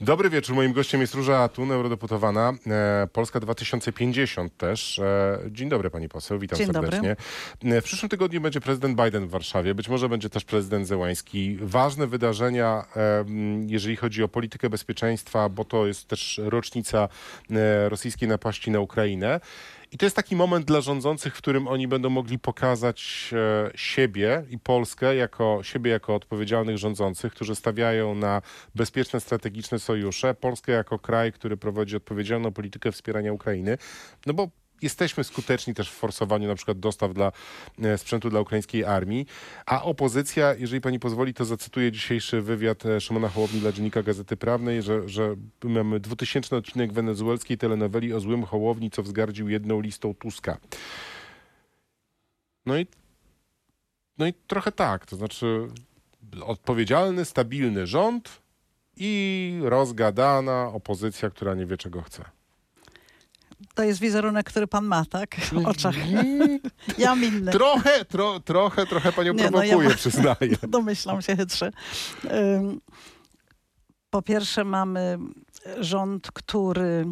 Dobry wieczór. Moim gościem jest Róża Atun, eurodeputowana, e, Polska 2050 też. E, dzień dobry pani poseł, witam Dzień serdecznie. E, W przyszłym tygodniu będzie prezydent Biden w Warszawie, być może będzie też prezydent Zełański. Ważne wydarzenia, jeżeli chodzi o politykę bezpieczeństwa, bo to jest też rocznica rosyjskiej napaści na Ukrainę. I to jest taki moment dla rządzących, w którym oni będą mogli pokazać e, siebie i Polskę jako siebie jako odpowiedzialnych rządzących, którzy stawiają na bezpieczne, strategiczne sojusze, Polskę jako kraj, który prowadzi odpowiedzialną politykę wspierania Ukrainy. No bo jesteśmy skuteczni też w forsowaniu na przykład dostaw dla e, sprzętu dla ukraińskiej armii, a opozycja, jeżeli pani pozwoli, to zacytuję dzisiejszy wywiad e, Szymona Hołowni dla Dziennika Gazety Prawnej, że, że mamy dwutysięczny odcinek wenezuelskiej telenoweli o złym Hołowni, co wzgardził jedną listą Tuska. No i, no i trochę tak, to znaczy odpowiedzialny, stabilny rząd i rozgadana opozycja, która nie wie czego chce. To jest wizerunek, który pan ma, tak? W oczach. Ja mam inny. Trochę, tro, trochę, trochę panią Nie, no, prowokuje, ja ma- przyznaję. Domyślam się chytrze. Po pierwsze mamy rząd, który...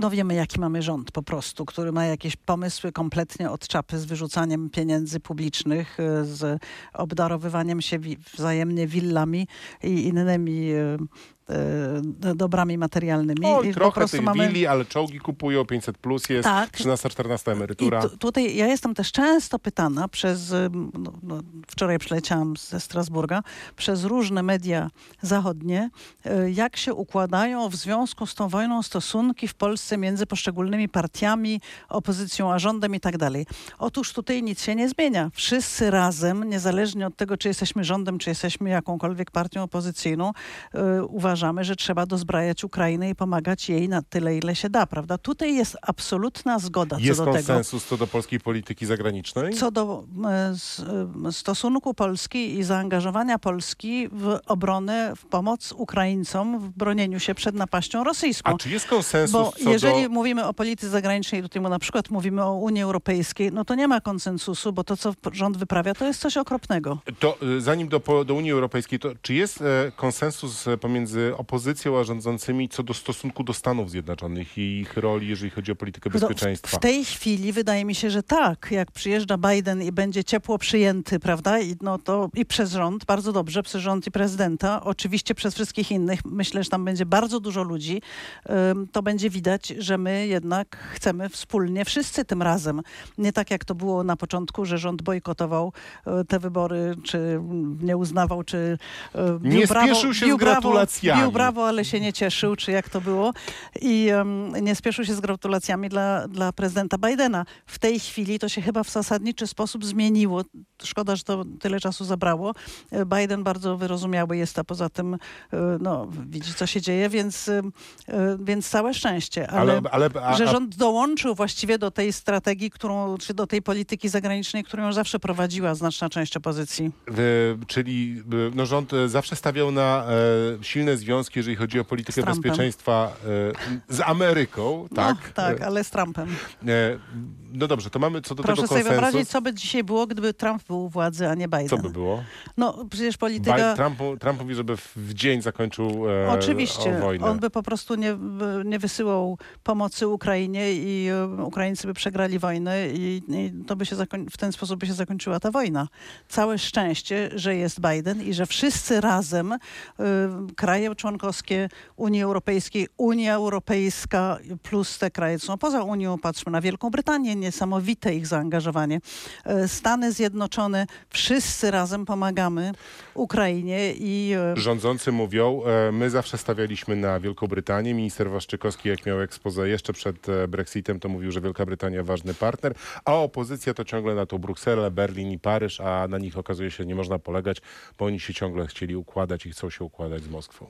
No wiemy, jaki mamy rząd po prostu, który ma jakieś pomysły kompletnie od czapy z wyrzucaniem pieniędzy publicznych, y, z obdarowywaniem się wzajemnie willami i innymi y, y, dobrami materialnymi. Oj, I trochę tych mamy- willi, ale czołgi kupują, 500 plus jest, Tak. 13-14 emerytura. I tu, tutaj ja jestem też często pytana przez, no, no, wczoraj przyleciałam ze Strasburga, przez różne media zachodnie, jak się układają w związku z tą wojną stosunki w Polsce między poszczególnymi partiami, opozycją a rządem i tak dalej. Otóż tutaj nic się nie zmienia. Wszyscy razem, niezależnie od tego, czy jesteśmy rządem, czy jesteśmy jakąkolwiek partią opozycyjną, y, uważamy, że trzeba dozbrajać Ukrainę i pomagać jej na tyle, ile się da, prawda? Tutaj jest absolutna zgoda Jest co do tego. konsensus co do polskiej polityki zagranicznej? Co do e, stosunku Polski i zaangażowania Polski w obronę, w pomoc Ukraińcom w bronieniu się przed napaścią rosyjską. A czy jest konsensus co jeżeli mówimy o polityce zagranicznej, tutaj mu na przykład mówimy o Unii Europejskiej, no to nie ma konsensusu, bo to, co rząd wyprawia, to jest coś okropnego. To y, zanim do, do Unii Europejskiej, to czy jest e, konsensus e, pomiędzy opozycją a rządzącymi co do stosunku do Stanów Zjednoczonych i ich roli, jeżeli chodzi o politykę No, bezpieczeństwa? W tej chwili wydaje mi się, że tak. Jak przyjeżdża Biden i będzie ciepło przyjęty, prawda? I, no to, I przez rząd, bardzo dobrze, przez rząd i prezydenta, oczywiście przez wszystkich innych. Myślę, że tam będzie bardzo dużo ludzi. To będzie widać, że my jednak chcemy wspólnie, wszyscy tym razem. Nie tak jak to było na początku, że rząd bojkotował e, te wybory, czy nie uznawał, czy e, bił Nie brawo, spieszył się z bił brawo, gratulacjami. Bił brawo, ale się nie cieszył, czy jak to było. I em, nie spieszył się z gratulacjami dla, dla prezydenta Bidena. W tej chwili to się chyba w zasadniczy sposób zmieniło. Szkoda, że to tyle czasu zabrało. E, Biden bardzo wyrozumiały jest, a poza tym no, widzi, co się dzieje, więc, więc całe szczęście. Ale, Ale, ale, a, że rząd dołączył właściwie do tej strategii, którą, czy do tej polityki zagranicznej, którą już zawsze prowadziła znaczna część opozycji. czyli no, rząd e, zawsze stawiał na e, silne związki, jeżeli chodzi o politykę bezpieczeństwa e, z Ameryką, tak? No, tak, ale z Trumpem. No dobrze, to mamy co do Proszę tego sobie konsensus. wyobrazić, co by dzisiaj było, gdyby Trump był u władzy, a nie Biden. Co by było? No przecież polityka... Trump, Trump mówi, żeby w, dzień zakończył e, Oczywiście, wojnę. on by po prostu nie, nie wysyłał pomocy Ukrainie i e, Ukraińcy by przegrali wojnę i, i to by się w ten sposób by się zakończyła ta wojna. Całe szczęście, że jest Biden i że wszyscy razem, e, kraje członkowskie Unii Europejskiej, Unia Europejska plus te kraje, co są poza Unią, patrzmy na Wielką Brytanię, niesamowite ich zaangażowanie. E, Stany Zjednoczone, wszyscy razem pomagamy Ukrainie i e, Rządzący mówią, my zawsze stawialiśmy na Wielką Brytanię. Minister Waszczykowski, jak miał expose jeszcze przed e, Brexitem, to mówił, że Wielka Brytania ważny partner, a opozycja to ciągle na tą Brukselę, Berlin i Paryż, a na nich okazuje się nie można polegać, bo oni się ciągle chcieli układać i chcą się układać z Moskwą.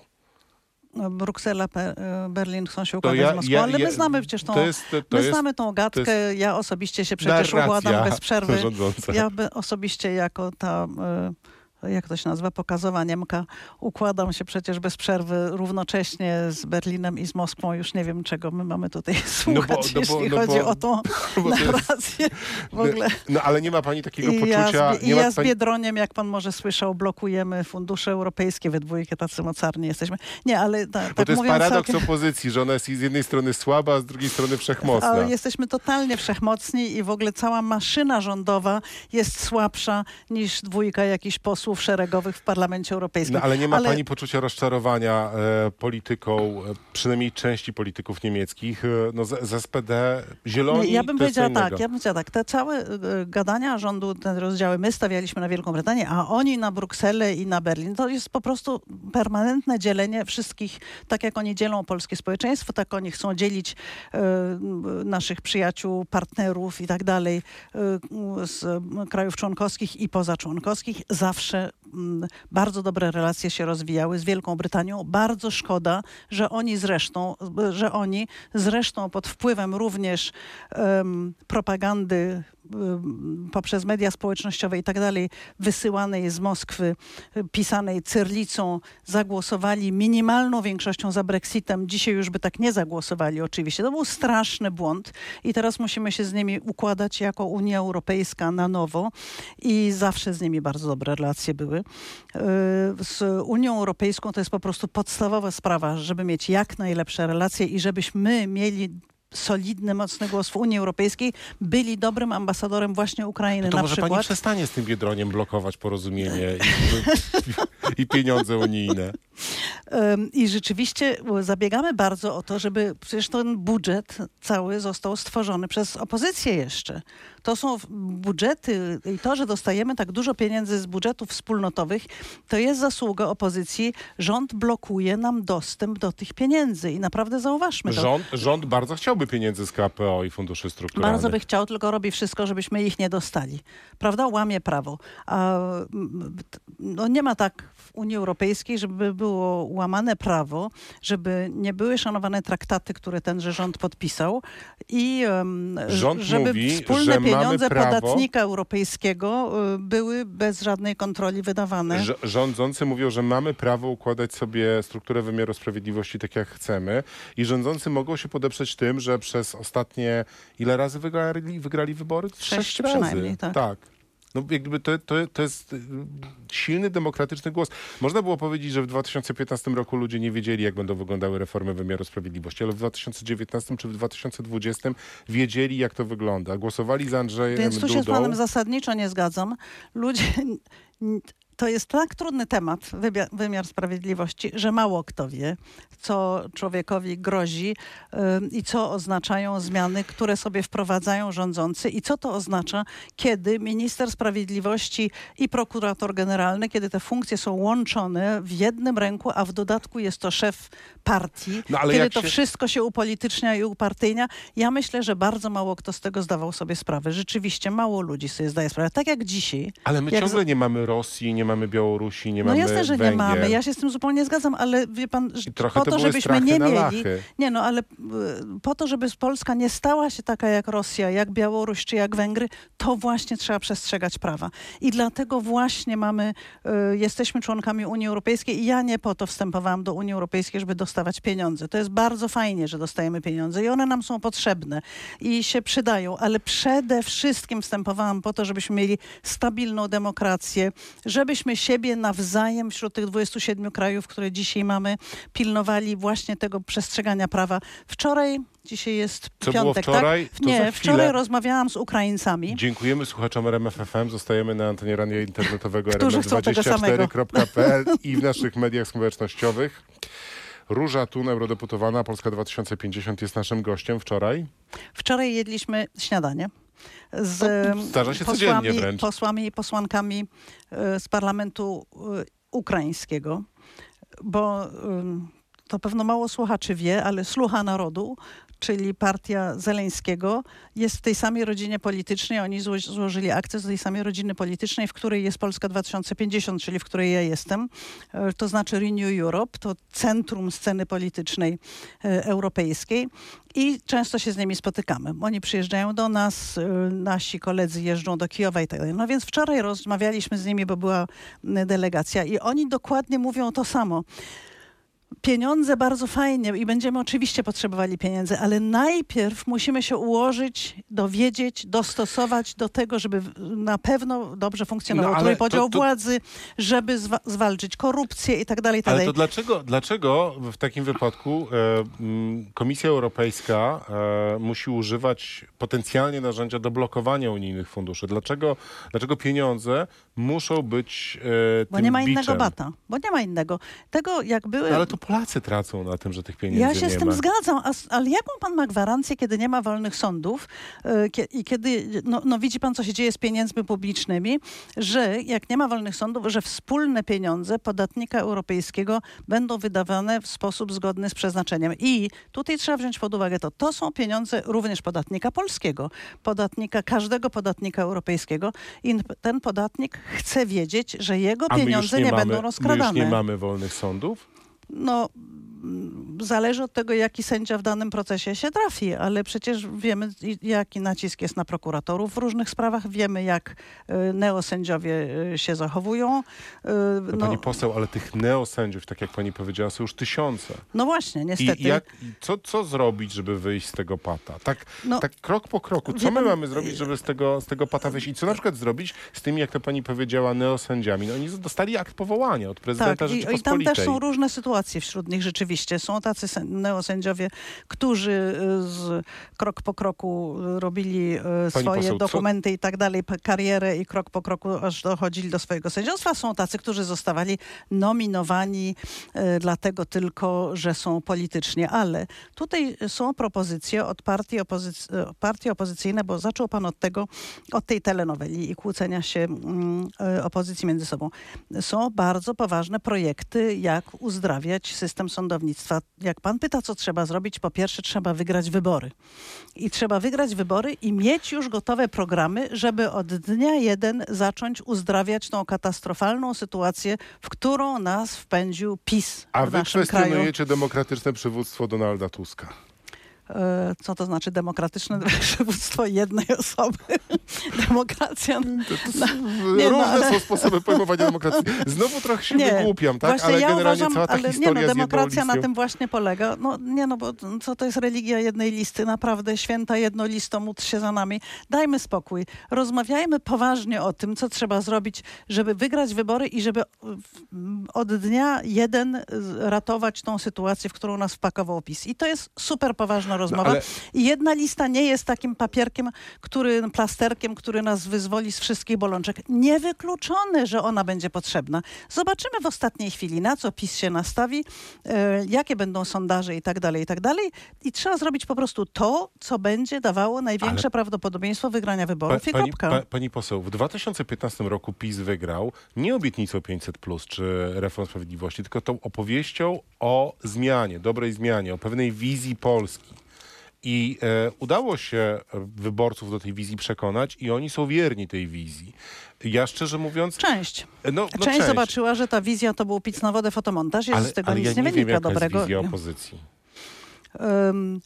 Bruksela, Pe- e, Berlin chcą się To układać ja- z Moskwą, ja- ale my znamy przecież tą, to jest- to my jest- znamy tą gadkę. to Ja osobiście się przecież układam bez przerwy. rządząca. Ja by, osobiście jako ta e, jak to się nazywa, pokazowa Niemka. Układam się przecież bez przerwy równocześnie z Berlinem i z Moskwą. Już nie wiem, czego my mamy tutaj słuchać, no bo, no bo, jeśli no chodzi bo, o tą narrację. W ogóle. No ale nie ma pani takiego I poczucia... Ja z, I ja z pani... Biedroniem, jak pan może słyszał, blokujemy fundusze europejskie. We dwójkę tacy mocarni jesteśmy. Nie, ale ta, bo tak to jest paradoks całkiem... opozycji, że ona jest z jednej strony słaba, a z drugiej strony wszechmocna. Ale jesteśmy totalnie wszechmocni i w ogóle cała maszyna rządowa jest słabsza niż dwójka jakichś posłów szeregowych w Parlamencie Europejskim. No ale nie ma ale... pani poczucia rozczarowania e, polityką, e, przynajmniej części polityków niemieckich, e, no z, z SPD, zieloni, Ja bym powiedziała tak, ja bym powiedziała tak, te całe e, gadania rządu, te rozdziały, my stawialiśmy na Wielką Brytanię, a oni na Brukselę i na Berlin, to jest po prostu permanentne dzielenie wszystkich, tak jak oni dzielą polskie społeczeństwo, tak oni chcą dzielić e, naszych przyjaciół, partnerów i tak dalej e, z krajów członkowskich i pozaczłonkowskich. Zawsze m, bardzo dobre relacje się rozwijały z Wielką Brytanią. Bardzo szkoda, że oni zresztą, że oni zresztą pod wpływem również um, propagandy poprzez media społecznościowe i tak dalej, wysyłanej z Moskwy, pisanej cyrlicą, zagłosowali minimalną większością za Brexitem. Dzisiaj już by tak nie zagłosowali oczywiście. To był straszny błąd i teraz musimy się z nimi układać jako Unia Europejska na nowo i zawsze z nimi bardzo dobre relacje były. Y, z Unią Europejską to jest po prostu podstawowa sprawa, żeby mieć jak najlepsze relacje i żebyśmy mieli solidny, mocny głos w Unii Europejskiej, byli dobrym ambasadorem właśnie Ukrainy no to na może przykład. pani przestanie z tym Biedroniem blokować porozumienie i, i pieniądze unijne. I rzeczywiście zabiegamy bardzo o to, żeby przecież ten budżet cały został stworzony przez opozycję jeszcze. To są budżety i to, że dostajemy tak dużo pieniędzy z budżetów wspólnotowych, to jest zasługa opozycji. Rząd blokuje nam dostęp do tych pieniędzy i naprawdę zauważmy to. Rząd, rząd bardzo chciałby pieniędzy z KPO i funduszy strukturalnych. Bardzo by chciał, tylko robi wszystko, żebyśmy ich nie dostali. Prawda? Łamie prawo. A, no nie ma tak w Unii Europejskiej, żeby było łamane prawo, żeby nie były szanowane traktaty, które tenże rząd podpisał i um, rząd żeby mówi, wspólne że pieniądze prawo, podatnika europejskiego y, były bez żadnej kontroli wydawane. Rządzący mówią, że mamy prawo układać sobie strukturę wymiaru sprawiedliwości tak jak chcemy i rządzący mogą się podeprzeć tym, że przez ostatnie ile razy wygrali, wygrali wybory? Sześć, Sześć razy. Tak. tak. No jakby to, to, to jest y, silny, demokratyczny głos. Można było powiedzieć, że w 2015 roku ludzie nie wiedzieli, jak będą wyglądały reformy wymiaru sprawiedliwości, ale w 2019 czy w 2020 wiedzieli, jak to wygląda. Głosowali za Andrzejem Więc tu Dudą. się z panem zasadniczo nie zgadzam. Ludzie to jest tak trudny temat, wymiar sprawiedliwości, że mało kto wie, co człowiekowi grozi yy, i co oznaczają zmiany, które sobie wprowadzają rządzący i co to oznacza, kiedy minister sprawiedliwości i prokurator generalny, kiedy te funkcje są łączone w jednym ręku, a w dodatku jest to szef partii, no, kiedy to się... wszystko się upolitycznia i upartyjnia. Ja myślę, że bardzo mało kto z tego zdawał sobie sprawę. Rzeczywiście mało ludzi sobie zdaje sprawę. Tak jak dzisiaj. Ale my ciągle z... nie mamy Rosji, nie mamy Białorusi, nie no mamy No jasne, że Węgier. nie mamy. Ja się z tym zupełnie zgadzam, ale wie pan, po to, to żebyśmy nie mieli... Nie no, ale y, po to, żeby Polska nie stała się taka jak Rosja, jak Białoruś czy jak Węgry, to właśnie trzeba przestrzegać prawa. I dlatego właśnie mamy, y, jesteśmy członkami Unii Europejskiej i ja nie po to wstępowałam do Unii Europejskiej, żeby dostawać pieniądze. To jest bardzo fajnie, że dostajemy pieniądze i one nam są potrzebne i się przydają, ale przede wszystkim wstępowałam po to, żebyśmy mieli stabilną demokrację, żebyśmy siebie nawzajem wśród tych 27 krajów, które dzisiaj mamy, pilnowali właśnie tego przestrzegania prawa. Wczoraj Dzisiaj jest Co piątek, było wczoraj? tak? Nie, wczoraj rozmawiałam z Ukraińcami. Dziękujemy słuchaczom RMFFM. Zostajemy na antenie radia internetowego rmf24.pl i w naszych mediach społecznościowych. Róża Tun, eurodeputowana Polska 2050 jest naszym gościem wczoraj. Wczoraj jedliśmy śniadanie z posłami, posłami i posłankami e, z parlamentu e, ukraińskiego, bo to pewno mało słuchaczy wie, ale Słucha Narodu czyli partia Zeleńskiego, jest w tej samej rodzinie politycznej. Oni zło złożyli akces do tej samej rodziny politycznej, w której jest Polska 2050, czyli w której ja jestem. E, to znaczy Renew Europe, to centrum sceny politycznej e, europejskiej i często się z nimi spotykamy. Oni przyjeżdżają do nas, e, nasi koledzy jeżdżą do Kijowa i tak dalej. No więc wczoraj rozmawialiśmy z nimi, bo była delegacja i oni dokładnie mówią to samo pieniądze bardzo fajnie i będziemy oczywiście potrzebowali pieniędzy, ale najpierw musimy się ułożyć, dowiedzieć, dostosować do tego, żeby na pewno dobrze funkcjonował no, trójpodział to, to... władzy, żeby zwa zwalczyć korupcję i tak dalej, tak Ale to dlaczego, dlaczego w takim wypadku e, Komisja Europejska e, musi używać potencjalnie narzędzia do blokowania unijnych funduszy? Dlaczego, dlaczego pieniądze muszą być e, Bo nie ma biczem? innego bata. Bo nie ma innego. Tego jak były... No, to Polacy tracą na tym, że tych pieniędzy nie ma. Ja się z tym zgadzam, ale jaką pan ma gwarancję, kiedy nie ma wolnych sądów yy, i kiedy, no, no, widzi pan, co się dzieje z pieniędzmi publicznymi, że jak nie ma wolnych sądów, że wspólne pieniądze podatnika europejskiego będą wydawane w sposób zgodny z przeznaczeniem. I tutaj trzeba wziąć pod uwagę to, to są pieniądze również podatnika polskiego, podatnika, każdego podatnika europejskiego i ten podatnik chce wiedzieć, że jego pieniądze nie, nie mamy, będą rozkradane. My już nie mamy wolnych sądów? No, zależy od tego, jaki sędzia w danym procesie się trafi, ale przecież wiemy, jaki nacisk jest na prokuratorów w różnych sprawach. Wiemy, jak y, neosędziowie y, się zachowują. Y, no, pani poseł, ale tych neosędziów, tak jak pani powiedziała, są już tysiące. No właśnie, niestety. I jak, co, co zrobić, żeby wyjść z tego pata? Tak, no, tak krok po kroku. Co my mamy zrobić, żeby z tego, z tego pata wyjść? I co na przykład zrobić z tymi, jak to pani powiedziała, neosędziami? No oni dostali akt powołania od prezydenta tak, Rzeczypospolitej. I, i tam też są różne sytuacje wśród nich rzeczywiście. Są tacy neosędziowie, którzy y, z, krok po kroku robili y, Pani swoje poseł, dokumenty co? i tak dalej, karierę i krok po kroku aż dochodzili do swojego sędziostwa. Są tacy, którzy zostawali nominowani y, dlatego tylko, że są politycznie. Ale tutaj są propozycje od partii, opozyc partii opozycyjne, bo zaczął pan od tego, od tej telenoweli i kłócenia się mm, opozycji między sobą. Są bardzo poważne projekty, jak uzdrawiać system sądownictwa. Jak pan pyta, co trzeba zrobić, po pierwsze trzeba wygrać wybory. I trzeba wygrać wybory i mieć już gotowe programy, żeby od dnia jeden zacząć uzdrawiać tą katastrofalną sytuację, w którą nas wpędził PiS A w wy kwestionujecie kraju. demokratyczne przywództwo Donalda Tuska. E, co to znaczy demokratyczne przywództwo jednej osoby. Demokracja. No, nie, różne no, ale... są sposoby pojmowania demokracji. Znowu trochę się nie, wygłupiam, tak? Ale ja generalnie uważam, cała ta ale nie, no, demokracja na tym właśnie polega. No nie no, bo co to jest religia jednej listy? Naprawdę święta jednolisto, módl się za nami. Dajmy spokój. Rozmawiajmy poważnie o tym, co trzeba zrobić, żeby wygrać wybory i żeby od dnia jeden ratować tą sytuację, w którą nas wpakował PiS. I to jest super poważna poważna rozmowa. No, ale... I jedna lista nie jest takim papierkiem, który, plasterkiem, który nas wyzwoli z wszystkich bolączek. Niewykluczone, że ona będzie potrzebna. Zobaczymy w ostatniej chwili, na co PiS się nastawi, e, jakie będą sondaże i tak dalej, i tak dalej. I trzeba zrobić po prostu to, co będzie dawało największe ale... prawdopodobieństwo wygrania wyborów pa, i pani, pa, pani poseł, w 2015 roku PiS wygrał nie obietnicą 500 plus czy reform sprawiedliwości, tylko tą opowieścią o zmianie, dobrej zmianie, o pewnej wizji Polski. I e, udało się wyborców do tej wizji przekonać i oni są wierni tej wizji. Ja szczerze mówiąc... Część. No, no część, część, zobaczyła, że ta wizja to był pic na wodę fotomontaż i ale, z tego ale nic ja nie, nie wynika wiem, dobrego. Jest wizja opozycji. Um,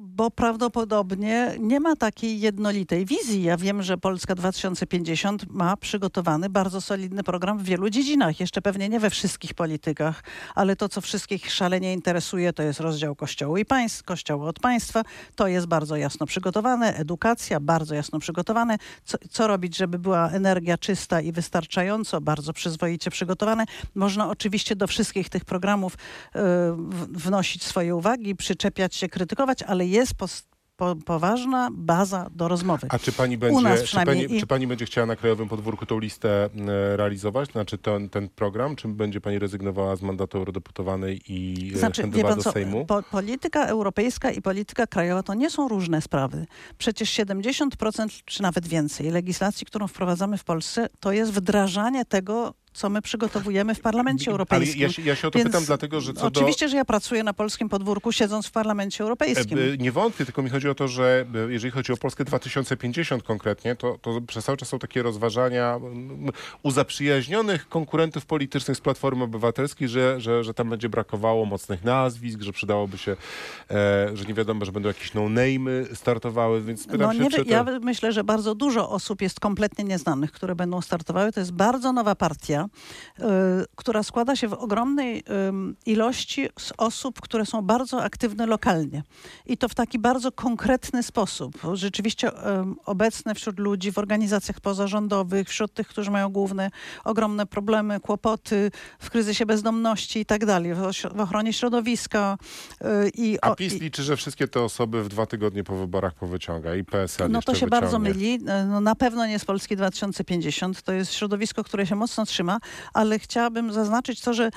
bo prawdopodobnie nie ma takiej jednolitej wizji. Ja wiem, że Polska 2050 ma przygotowany bardzo solidny program w wielu dziedzinach. Jeszcze pewnie nie we wszystkich politykach, ale to, co wszystkich szalenie interesuje, to jest rozdział Kościoła i państw, Kościoła od państwa. To jest bardzo jasno przygotowane. Edukacja bardzo jasno przygotowane. Co, co robić, żeby była energia czysta i wystarczająco, bardzo przyzwoicie przygotowane. Można oczywiście do wszystkich tych programów y, wnosić swoje uwagi, przyczepiać się, krytykować, ale jest po, poważna baza do rozmowy. A czy pani będzie, czy pani, i... czy pani będzie chciała na Krajowym Podwórku tą listę e, realizować, znaczy ten, ten program, czy będzie pani rezygnowała z mandatu eurodeputowanej i e, znaczy, chętowała do co, Sejmu? Po, polityka europejska i polityka krajowa to nie są różne sprawy. Przecież 70% czy nawet więcej legislacji, którą wprowadzamy w Polsce, to jest wdrażanie tego, co my przygotowujemy w Parlamencie Europejskim. Ale ja, ja się o to Więc pytam, dlatego że co Oczywiście, do... że ja pracuję na polskim podwórku, siedząc w Parlamencie Europejskim. E, nie wątpię, tylko mi chodzi o to, że e, jeżeli chodzi o Polskę 2050 konkretnie, to, to przez cały czas są takie rozważania u zaprzyjaźnionych konkurentów politycznych z Platformy Obywatelskiej, że, że, że tam będzie brakowało mocnych nazwisk, że przydałoby się, e, że nie wiadomo, że będą jakieś no-name'y startowały, więc pytam no, się, nie, czy to... Ja myślę, że bardzo dużo osób jest kompletnie nieznanych, które będą startowały. To jest bardzo nowa partia, y, która składa się w ogromnej y, ilości z osób, które są bardzo aktywne lokalnie. I to w taki bardzo konkretny sposób. Rzeczywiście y, obecne wśród ludzi w organizacjach pozarządowych, wśród tych, którzy mają główne, ogromne problemy, kłopoty w kryzysie bezdomności i tak dalej, w ochronie środowiska. I, A PiS liczy, że wszystkie te osoby w dwa tygodnie po wyborach powyciąga i PSL No to się wyciągnie. bardzo myli. No, na pewno nie z Polski 2050. To jest środowisko, które się mocno trzyma, ale chciałabym zaznaczyć to, że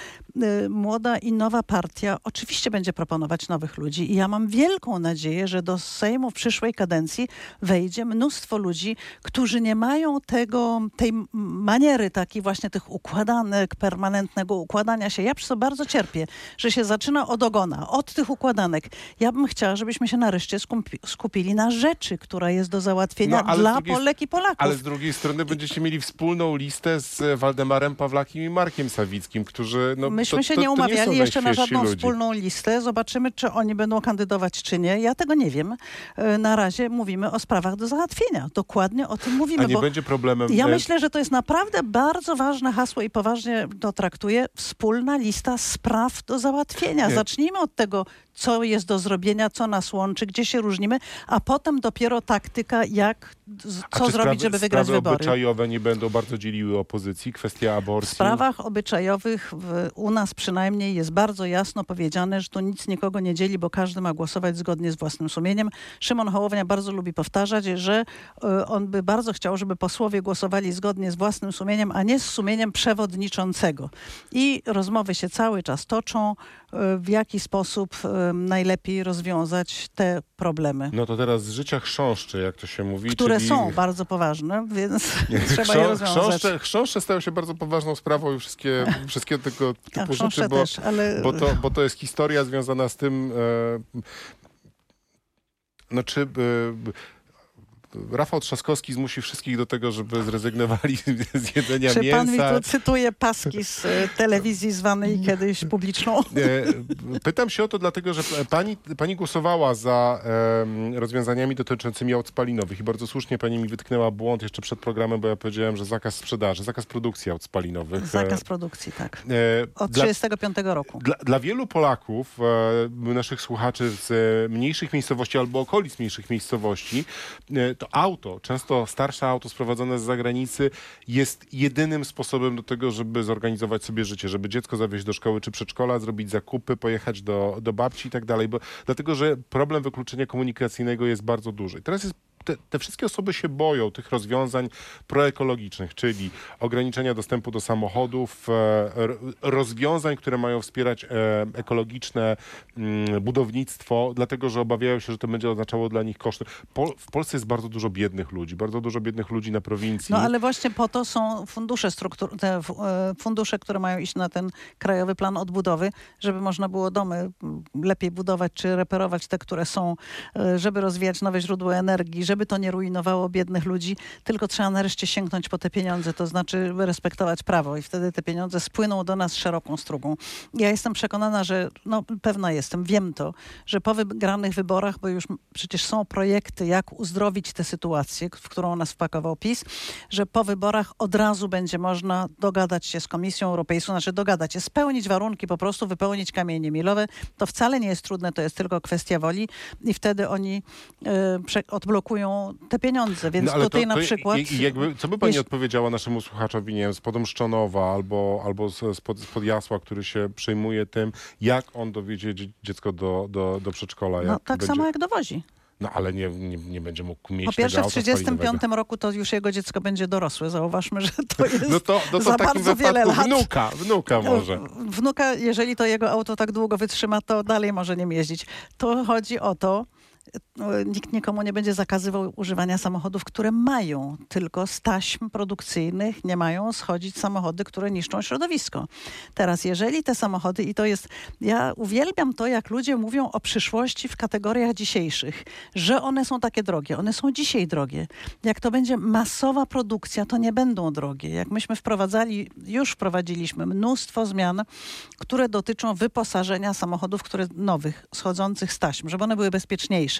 y, młoda i nowa partia oczywiście będzie proponować nowych ludzi i ja mam wielką nadzieję, że do Sejmu w przyszłej kadencji wejdzie mnóstwo ludzi, którzy nie mają tego, tej maniery takiej właśnie tych układanek, permanentnego układania się. Ja przez to bardzo cierpię, że się zaczyna od ogona, od tych układanek. Ja bym chciała, żebyśmy się nareszcie skupili na rzeczy, która jest do załatwienia no, dla drugiej, Polek i Polaków. Ale z drugiej strony będziecie mieli wspólną listę z Waldemarem Pawlakiem i Markiem Sawickim, którzy... No, Myśmy to, się to, nie umawiali nie jeszcze na żadną ludzi. wspólną listę. Zobaczymy, czy oni będą kandydować, czy nie. Ja tego nie wiem. E, na razie mówimy o sprawach do załatwienia. Dokładnie o tym mówimy. A nie będzie problemem... Ja myślę, że to jest naprawdę bardzo ważne hasło i poważnie to traktuję. Wspólna lista spraw do załatwienia. Nie. Zacznijmy od tego, co jest do zrobienia, co nas łączy, gdzie się różnimy, a potem dopiero taktyka, jak, co zrobić, sprawy, żeby wygrać sprawy wybory. obyczajowe nie będą bardzo dzieliły opozycji? Kwestia aborcji? W sprawach obyczajowych w, u nas przynajmniej jest bardzo jasno powiedziane, że tu nic nikogo nie dzieli, bo każdy ma głosować zgodnie z własnym sumieniem. Szymon Hołownia bardzo lubi powtarzać, że y, on by bardzo chciał, żeby posłowie głosowali zgodnie z własnym sumieniem, a nie z sumieniem przewodniczącego. I rozmowy się cały czas toczą, y, w jaki sposób y, najlepiej rozwiązać te problemy. No to teraz z życia chrząszczy, jak to się mówi. Które. Są bardzo poważne, więc nie, trzeba je rozwiązać. Chrząszcze, chrząszcze stają się bardzo poważną sprawą i wszystkie, wszystkie tego typu ja, rzeczy, bo, też, ale... bo, to, bo to jest historia związana z tym, e, no czy... E, Rafał Trzaskowski zmusi wszystkich do tego, żeby zrezygnowali z jedzenia Czy mięsa. pan mi tu cytuje paski z e, telewizji zwanej kiedyś publiczną? Pytam się o to dlatego, że pani, pani głosowała za rozwiązaniami dotyczącymi aut spalinowych i bardzo słusznie pani mi wytknęła błąd jeszcze przed programem, bo ja powiedziałem, że zakaz sprzedaży, zakaz produkcji aut spalinowych. Zakaz produkcji, tak. Od 1935 roku. Dla, dla, wielu Polaków, e, naszych słuchaczy z mniejszych miejscowości albo okolic mniejszych miejscowości, e, to auto, często starsze auto sprowadzone z zagranicy, jest jedynym sposobem do tego, żeby zorganizować sobie życie, żeby dziecko zawieźć do szkoły czy przedszkola, zrobić zakupy, pojechać do, do babci i tak dalej, bo dlatego, że problem wykluczenia komunikacyjnego jest bardzo duży. Teraz jest te, te, wszystkie osoby się boją tych rozwiązań proekologicznych, czyli ograniczenia dostępu do samochodów, e, rozwiązań, które mają wspierać e, ekologiczne mm, budownictwo, dlatego że obawiają się, że to będzie oznaczało dla nich koszty. w Polsce jest bardzo dużo biednych ludzi, bardzo dużo biednych ludzi na prowincji. No ale właśnie po to są fundusze, struktur, te e, fundusze, które mają iść na ten krajowy plan odbudowy, żeby można było domy lepiej budować, czy reperować te, które są, żeby rozwijać nowe źródła energii, żeby to nie rujnowało biednych ludzi, tylko trzeba nareszcie sięgnąć po te pieniądze, to znaczy respektować prawo i wtedy te pieniądze spłyną do nas szeroką strugą. Ja jestem przekonana, że, no pewna jestem, wiem to, że po wygranych wyborach, bo już przecież są projekty, jak uzdrowić tę sytuację, w którą nas wpakował PiS, że po wyborach od razu będzie można dogadać się z Komisją Europejską, znaczy dogadać się, spełnić warunki, po prostu wypełnić kamienie milowe. To wcale nie jest trudne, to jest tylko kwestia woli i wtedy oni y, odblokują te pieniądze, więc no, tutaj to, to, na przykład... I, jakby, co by pani odpowiedziała naszemu słuchaczowi, nie wiem, z Podomszczonowa albo, albo spod, spod Jasła, który się przejmuje tym, jak on dowiedzie dziecko do, do, do przedszkola? No, tak będzie... samo jak dowozi. No ale nie, nie, nie będzie mógł mieć Po pierwsze w 1935 roku to już jego dziecko będzie dorosłe. Zauważmy, że to jest no to, no to za bardzo wiele lat. Wnuka, wnuka może. Wnuka, jeżeli to jego auto tak długo wytrzyma, to dalej może nim jeździć. To chodzi o to, nikt nikomu nie będzie zakazywał używania samochodów, które mają tylko z taśm produkcyjnych, nie mają schodzić samochody, które niszczą środowisko. Teraz, jeżeli te samochody, i to jest, ja uwielbiam to, jak ludzie mówią o przyszłości w kategoriach dzisiejszych, że one są takie drogie. One są dzisiaj drogie. Jak to będzie masowa produkcja, to nie będą drogie. Jak myśmy wprowadzali, już wprowadziliśmy mnóstwo zmian, które dotyczą wyposażenia samochodów, które nowych, schodzących z taśm, żeby one były bezpieczniejsze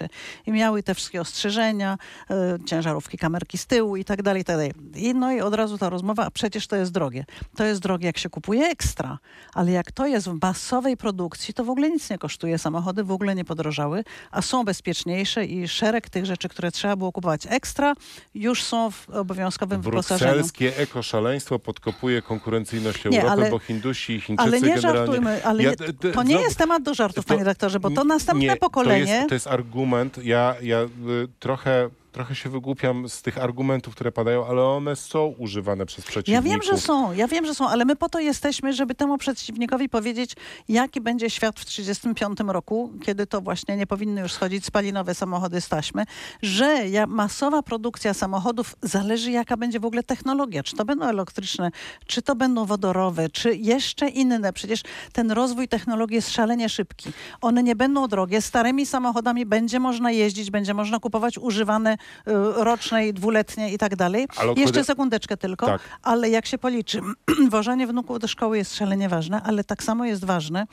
i miały te wszystkie ostrzeżenia, y, ciężarówki, kamerki z tyłu i tak dalej, i tak dalej. I no i od razu ta rozmowa, a przecież to jest drogie. To jest drogie, jak się kupuje ekstra, ale jak to jest w masowej produkcji, to w ogóle nic nie kosztuje. Samochody w ogóle nie podrożały, a są bezpieczniejsze i szereg tych rzeczy, które trzeba było kupować ekstra, już są w obowiązkowym wyposażeniu. Brukselskie ekoszaleństwo podkopuje konkurencyjność Europy, ale- bo Hindusi i Chińczycy Ale nie generalnie... żartujmy, ale Ja- to nie znowu- jest temat do żartów, to- panie redaktorze, bo to następne nie, pokolenie... To jest, to jest argument. Ja, ja y, trochę, trochę się wygłupiam z tych argumentów, które padają, ale one są używane przez Ja przeciwników. wiem, że są, ja wiem, że są, ale my po to jesteśmy, żeby temu przeciwnikowi powiedzieć, jaki będzie świat w 1935 roku, kiedy to właśnie nie powinny już schodzić spalinowe samochody z taśmy, że ja, masowa produkcja samochodów zależy, jaka będzie w ogóle technologia. Czy to będą elektryczne, czy to będą wodorowe, czy jeszcze inne. Przecież ten rozwój technologii jest szalenie szybki. One nie będą drogie. Starymi samochodami będzie można jeździć, będzie można kupować używane y, roczne i dwuletnie i tak dalej. Ale Jeszcze sekundeczkę tylko. Tak. Ale jak się policzy, wożenie wnuków do szkoły jest szalenie ważne, ale tak samo jest ważne,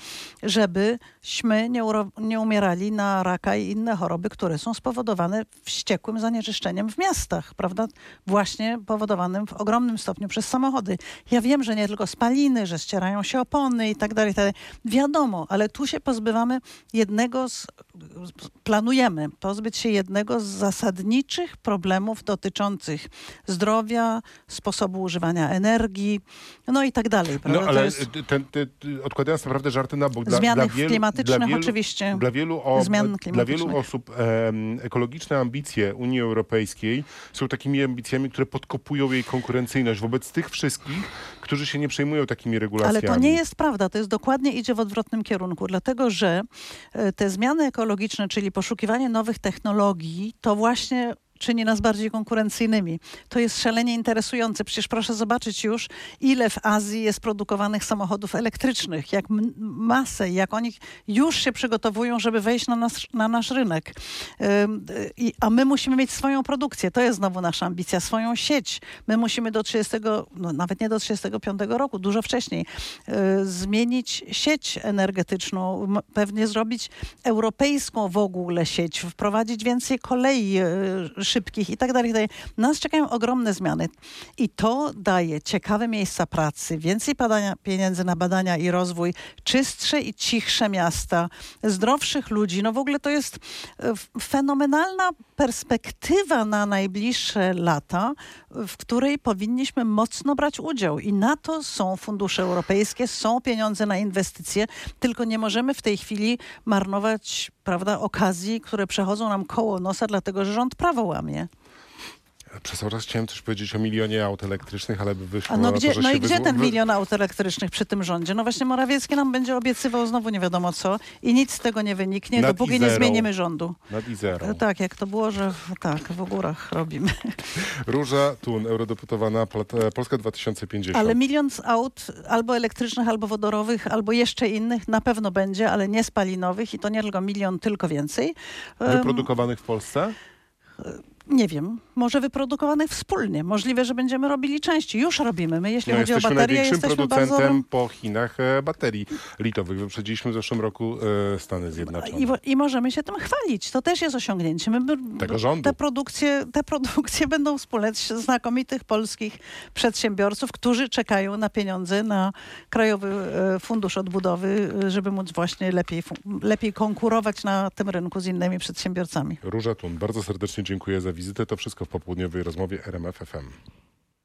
żebyśmy nie, nie umierali na raka i inne choroby, które są spowodowane wściekłym zanieczyszczeniem w miastach, prawda? Właśnie powodowanym w ogromnym stopniu przez samochody. Ja wiem, że nie tylko spaliny, że ścierają się opony i tak dalej, i tak dalej. Wiadomo, ale tu się pozbywamy jednego z, planujemy pozbyć się jednego z zasadniczych problemów dotyczących zdrowia, sposobu używania energii, no i tak dalej. Prawda? No ale jest ten, ten, odkładając naprawdę żarty na bok, dla, Zmiany dla wielu, klimatycznych dla wielu, oczywiście. Dla wielu, o, Zmian dla wielu osób em, ekologiczne ambicje Unii Europejskiej są takimi ambicjami, które podkopują jej konkurencyjność wobec tych wszystkich, którzy się nie przejmują takimi regulacjami. Ale to nie jest prawda, to jest dokładnie idzie w odwrotnym kierunku, dlatego że e, te zmiany ekologiczne, czyli poszukiwanie nowych technologii, to właśnie czyni nas bardziej konkurencyjnymi. To jest szalenie interesujące. Przecież proszę zobaczyć już, ile w Azji jest produkowanych samochodów elektrycznych, jak masę, jak oni już się przygotowują, żeby wejść na, na nasz rynek. Ym, y, i- A my musimy mieć swoją produkcję. To jest znowu nasza ambicja, swoją sieć. My musimy do 30, no nawet nie do 35 roku, dużo wcześniej, y, zmienić sieć energetyczną, pewnie zrobić europejską w ogóle sieć, wprowadzić więcej kolei y, szybkich i tak dalej. tak. Nas czekają ogromne zmiany i to daje ciekawe miejsca pracy, więcej badania, pieniędzy na badania i rozwój, czystsze i cichsze miasta, zdrowszych ludzi. No w ogóle to jest e, fenomenalna perspektywa na najbliższe lata, w której powinniśmy mocno brać udział. I na to są fundusze europejskie, są pieniądze na inwestycje, tylko nie możemy w tej chwili marnować prawda, okazji, które przechodzą nam koło nosa, dlatego że rząd prawo łamie. Przez raz chciałem też powiedzieć o milionie aut elektrycznych, ale by wyszło A no gdzie, to, no i gdzie ten milion aut elektrycznych przy tym rządzie? No właśnie Morawiecki nam będzie obiecywał znowu nie wiadomo co i nic z tego nie wyniknie, Nad dopóki nie zmienimy rządu. Nad Izerą. Tak, jak to było, że w- tak, w górach robimy. Róża Tun, eurodeputowana Pol- Polska 2050. Ale milion z aut albo elektrycznych, albo wodorowych, albo jeszcze innych na pewno będzie, ale nie spalinowych i to nie tylko milion, tylko więcej. Wyprodukowanych w Polsce? Nie wiem, może wyprodukowanych wspólnie. Możliwe, że będziemy robili częściej. Już robimy. My, jeśli No, chodzi o jesteśmy baterie, największym jesteśmy producentem bardzo... po Chinach e, baterii litowych. Wyprzedziliśmy w zeszłym roku e, Stany Zjednoczone. I, I możemy się tym chwalić. To też jest osiągnięcie. My, Tego rządu. Te produkcje, te produkcje będą wspólne z znakomitych polskich przedsiębiorców, którzy czekają na pieniądze na Krajowy e, Fundusz Odbudowy, żeby móc właśnie lepiej, lepiej konkurować na tym rynku z innymi przedsiębiorcami. Róża Tun, bardzo serdecznie dziękuję za wizytę. To wszystko w popołudniowej rozmowie RMF FM.